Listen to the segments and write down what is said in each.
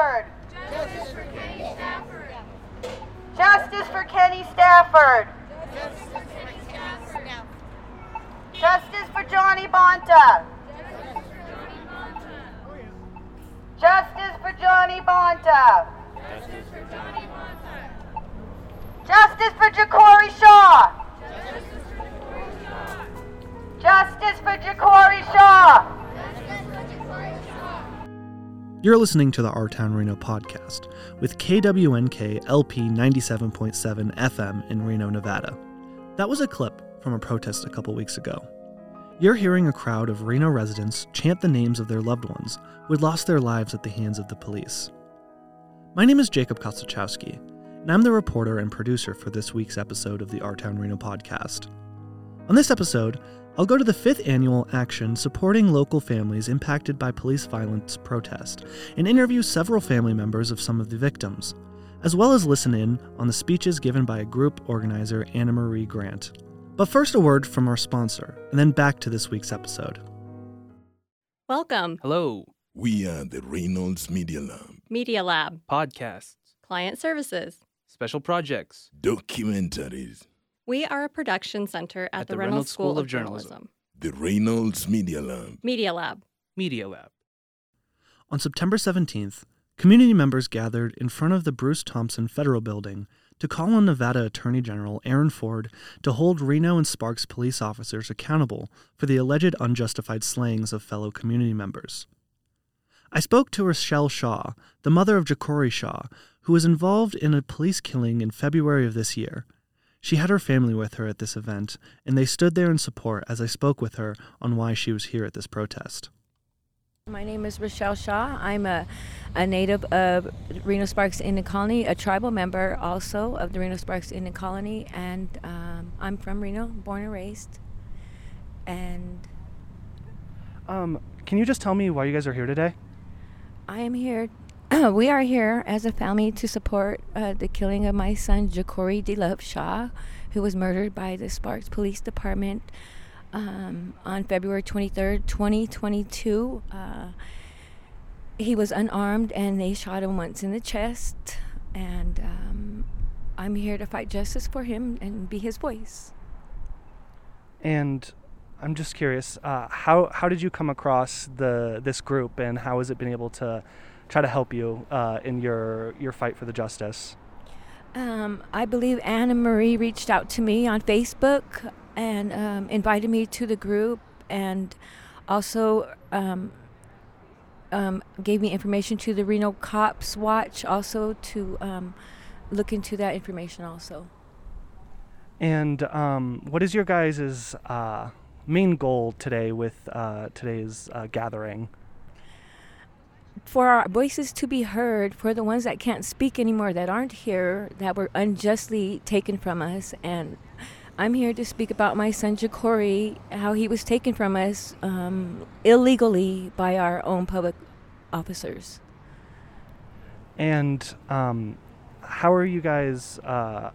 Stafford. Justice for Kenny Stafford. Justice for Johnny Bonta. Justice for Johnny Bonta. Justice for Ja'Cory Shaw. Justice for Ja'Cory Shaw. You're listening to the Our Town Reno podcast with KWNK LP 97.7 FM in Reno, Nevada. That was a clip from a protest a couple weeks ago. You're hearing a crowd of Reno residents chant the names of their loved ones who had lost their lives at the hands of the police. My name is Jacob Kosachowski, and I'm the reporter and producer for this week's episode of the Our Town Reno podcast. On this episode, I'll go to the fifth annual action supporting local families impacted by police violence protest and interview several family members of some of the victims, as well as listen in on the speeches given by a group organizer, Anna Marie Grant. But first, a word from our sponsor, and then back to this week's episode. Welcome, Hello, We are the Reynolds Media Lab. Media Lab, podcasts, Client Services. special projects. Documentaries. We are a production center at, At the, the Reynolds, Reynolds School, School of of Journalism. Journalism. The Reynolds Media Lab. Media Lab. Media Lab. On September 17th, community members gathered in front of the Bruce Thompson Federal Building to call on Nevada Attorney General Aaron Ford to hold Reno and Sparks police officers accountable for the alleged unjustified slayings of fellow community members. I spoke to Rochelle Shaw, the mother of Ja'Cory Shaw, who was involved in a police killing in February of this year. She had her family with her at this event, and they stood there in support as I spoke with her on why she was here at this protest. My name is Rochelle Shaw. I'm a, a native of Reno Sparks Indian Colony, a tribal member also of the Reno Sparks Indian Colony, and um, I'm from Reno, born and raised. And Um, can you just tell me why you guys are here today? I am here. we are here as a family to support uh, the killing of my son, Ja'Cory DeLove Shaw, who was murdered by the Sparks Police Department um, on February 23rd, 2022. Uh, he was unarmed and they shot him once in the chest. And um, I'm here to fight justice for him and be his voice. And I'm just curious, uh, how how did you come across the this group, and how has it been able to try to help you uh, in your your fight for the justice? Um, I believe Anna Marie reached out to me on Facebook and um, invited me to the group, and also um, um, gave me information to the Reno Cops Watch, also to um, look into that information. Also, And um, what is your guys' uh, main goal today with uh, today's uh, gathering? for our voices to be heard, for the ones that can't speak anymore, that aren't here, that were unjustly taken from us, and I'm here to speak about my son Ja'Cory, how he was taken from us um, illegally by our own public officers. And um, how are you guys uh,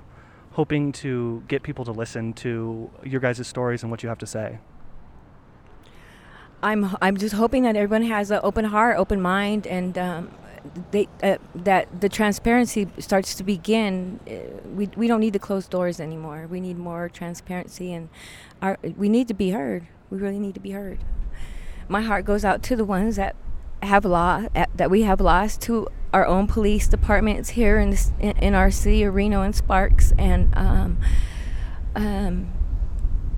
hoping to get people to listen to your guys' stories and what you have to say? I'm I'm just hoping that everyone has an open heart, open mind, and um, they uh, that the transparency starts to begin. Uh, we we don't need the closed doors anymore. We need more transparency, and our we need to be heard. We really need to be heard. My heart goes out to the ones that have lost that we have lost to our own police departments here in this, in, our city of Reno and Sparks, and um, um,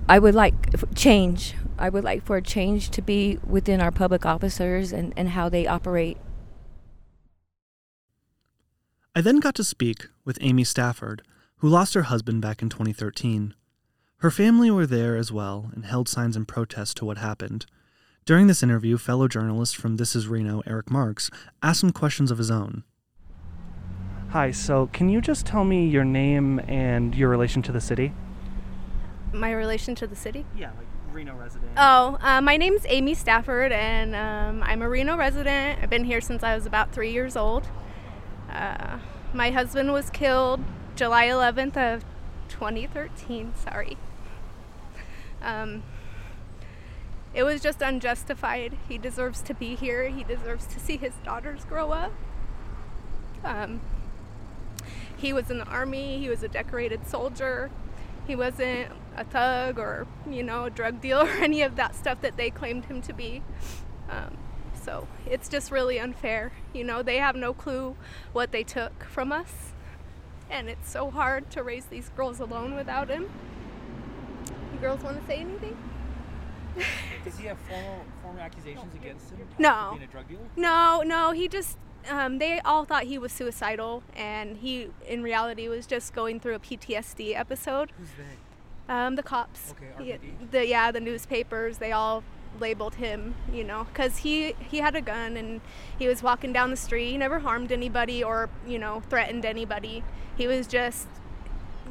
I would like change. I would like for change to be within our public officers and, and how they operate. I then got to speak with Amy Stafford, who lost her husband back in 2013. Her family were there as well and held signs in protest to what happened. During this interview, fellow journalist from This Is Reno, Eric Marks, asked some questions of his own. Hi, so can you just tell me your name and your relation to the city? my relation to the city. Yeah, like Reno resident. Oh, uh, my name's Amy Stafford, and um, I'm a Reno resident. I've been here since I was about three years old. Uh, my husband was killed July 11th of 2013. Sorry. Um, it was just unjustified. He deserves to be here. He deserves to see his daughters grow up. Um, he was in the army, he was a decorated soldier. He wasn't a thug or, you know, a drug dealer or any of that stuff that they claimed him to be. Um, so it's just really unfair. You know, they have no clue what they took from us. And it's so hard to raise these girls alone without him. You girls want to say anything? Does he have formal, formal accusations against him? No. Being a drug dealer? No, no, he just um, they all thought he was suicidal, and he, in reality, was just going through a PTSD episode. Who's they? Um, the cops, Okay, RPD. the yeah, the newspapers, they all labeled him, you know, because he he had a gun and he was walking down the street. He never harmed anybody or you know threatened anybody. He was just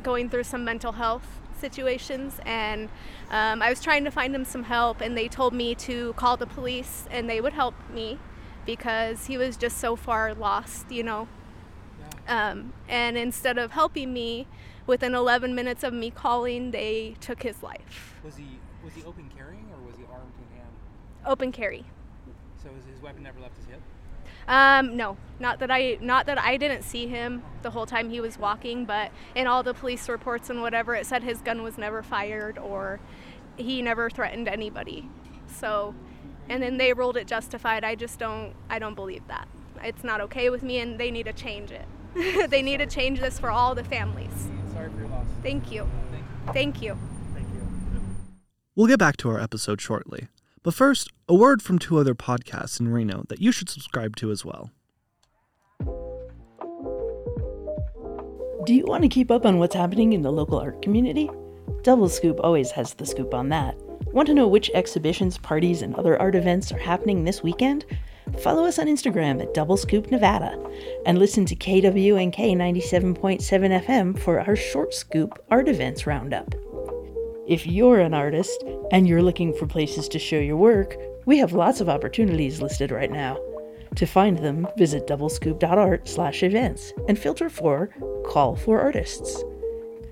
going through some mental health situations and um, i was trying to find him some help and they told me to call the police and they would help me because he was just so far lost you know um, and instead of helping me within 11 minutes of me calling they took his life Was he was he open carrying or was he armed in hand? open carry So his, his weapon never left his hip? Um, no, not that I not that I didn't see him the whole time he was walking, but in all the police reports and whatever, it said his gun was never fired or he never threatened anybody. So, and then they ruled it justified. I just don't I don't believe that. It's not okay with me, and they need to change it. they need to change this for all the families. Sorry for your loss. Thank you. Thank you. Thank you. We'll get back to our episode shortly. But first, a word from two other podcasts in Reno that you should subscribe to as well. Do you want to keep up on what's happening in the local art community? Double Scoop always has the scoop on that. Want to know which exhibitions, parties, and other art events are happening this weekend? Follow us on Instagram at Double Scoop Nevada and listen to KWNK 97.7 FM for our short scoop art events roundup. If you're an artist and you're looking for places to show your work, we have lots of opportunities listed right now. To find them, visit doublescoop.art slash events and filter for Call for Artists.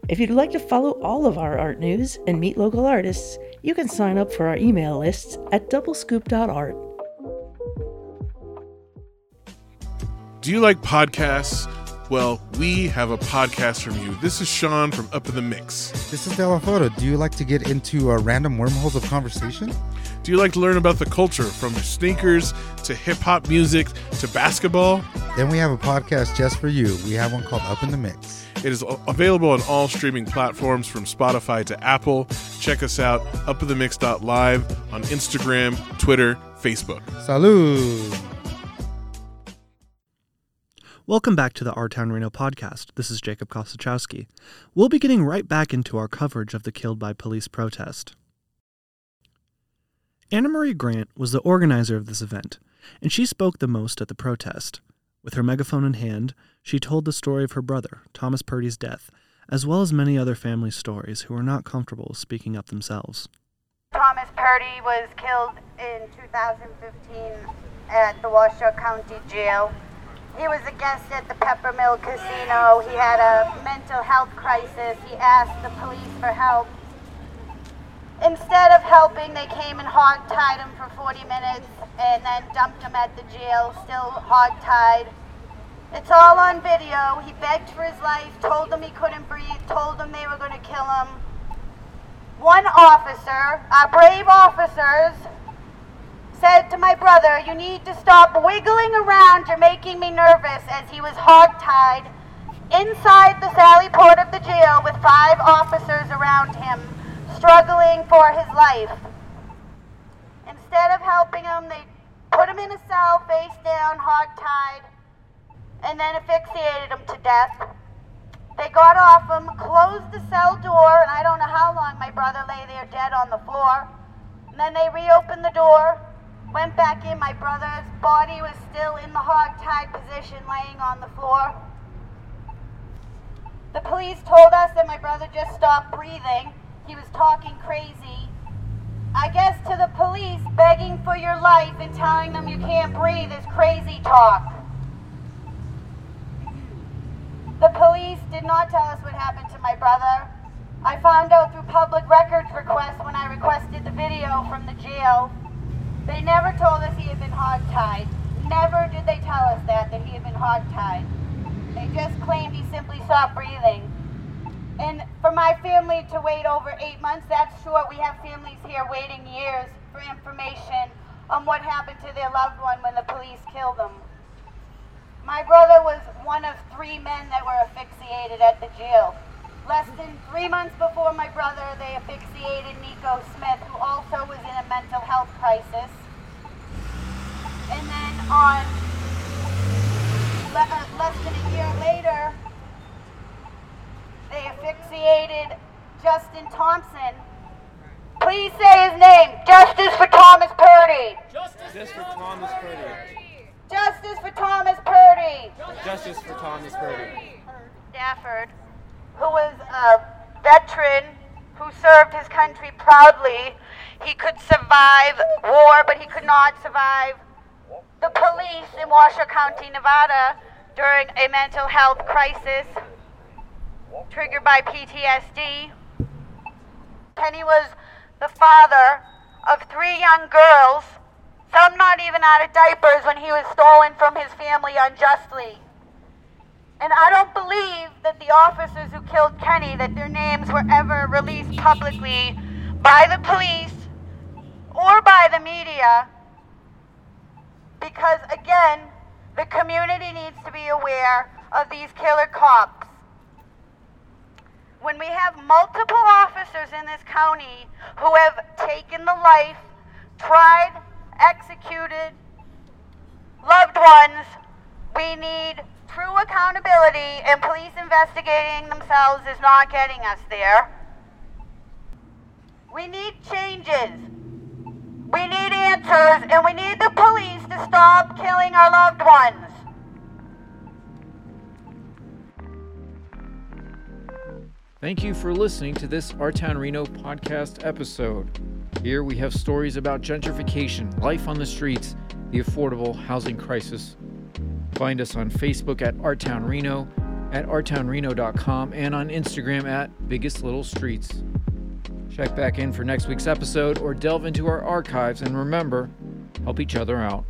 If you'd like to follow all of our art news and meet local artists, you can sign up for our email lists at doublescoop.art. Do you like podcasts? Well, we have a podcast from you. This is Sean from Up in the Mix. This is Della Photo. Do you like to get into uh, random wormholes of conversation? Do you like to learn about the culture from sneakers to hip hop music to basketball? Then we have a podcast just for you. We have one called Up in the Mix. It is available on all streaming platforms from Spotify to Apple. Check us out, upinthemix.live on Instagram, Twitter, Facebook. Salud! Welcome back to the Our Town Reno podcast. This is Jacob Kosachowski. We'll be getting right back into our coverage of the Killed by Police protest. Anna Marie Grant was the organizer of this event, and she spoke the most at the protest. With her megaphone in hand, she told the story of her brother, Thomas Purdy's death, as well as many other family stories who were not comfortable speaking up themselves. Thomas Purdy was killed in 2015 at the Washoe County Jail. He was a guest at the Peppermill Casino. He had a mental health crisis. He asked the police for help. Instead of helping, they came and hog-tied him for 40 minutes and then dumped him at the jail, still hog-tied. It's all on video. He begged for his life, told them he couldn't breathe, told them they were going to kill him. One officer, our brave officers, said to my brother, You need to stop wiggling around. You're making me nervous, as he was hog-tied inside the Sally Port of the jail with five officers around him, struggling for his life. Instead of helping him, they put him in a cell, face down, hog-tied, and then asphyxiated him to death. They got off him, closed the cell door, and I don't know how long my brother lay there dead on the floor. And then they reopened the door, went back in. My brother's body was still in the hog-tied position, laying on the floor. The police told us that my brother just stopped breathing. He was talking crazy. I guess to the police, begging for your life and telling them you can't breathe is crazy talk. The police did not tell us what happened to my brother. I found out through public records requests when I requested the video from the jail. They never told us he had been hogtied. Never did they tell us that, that he had been hogtied. They just claimed he simply stopped breathing. And for my family to wait over eight months, that's short. We have families here waiting years for information on what happened to their loved one when the police killed them. My brother was one of three men that were asphyxiated at the jail. Less than three months before my brother, they asphyxiated Nico Smith, who also was in a mental health crisis. And then on le- uh, less than a year later, they asphyxiated Justin Thompson. Please say his name. Justice for Thomas Purdy. Justice for Thomas Purdy. Justice for Thomas Purdy. Justice for Thomas Purdy. Stafford, who was a veteran who served his country proudly. He could survive war, but he could not survive the police in Washoe County, Nevada during a mental health crisis triggered by PTSD. Kenny was the father of three young girls, some not even out of diapers when he was stolen from his family unjustly. And I don't believe that the officers who killed Kenny, that their names were ever released publicly by the police or by the media. Because again, the community needs to be aware of these killer cops. When we have multiple officers in this county who have taken the life, tried, executed loved ones, we need true accountability, and police investigating themselves is not getting us there. We need changes. We need answers, and we need the police to stop killing our loved ones. Thank you for listening to this Our Town Reno podcast episode. Here we have stories about gentrification, life on the streets, the affordable housing crisis. Find us on Facebook at Our Town Reno, at ourtownreno.com, and on Instagram at Biggest Little Streets. Check back in for next week's episode or delve into our archives and remember, help each other out.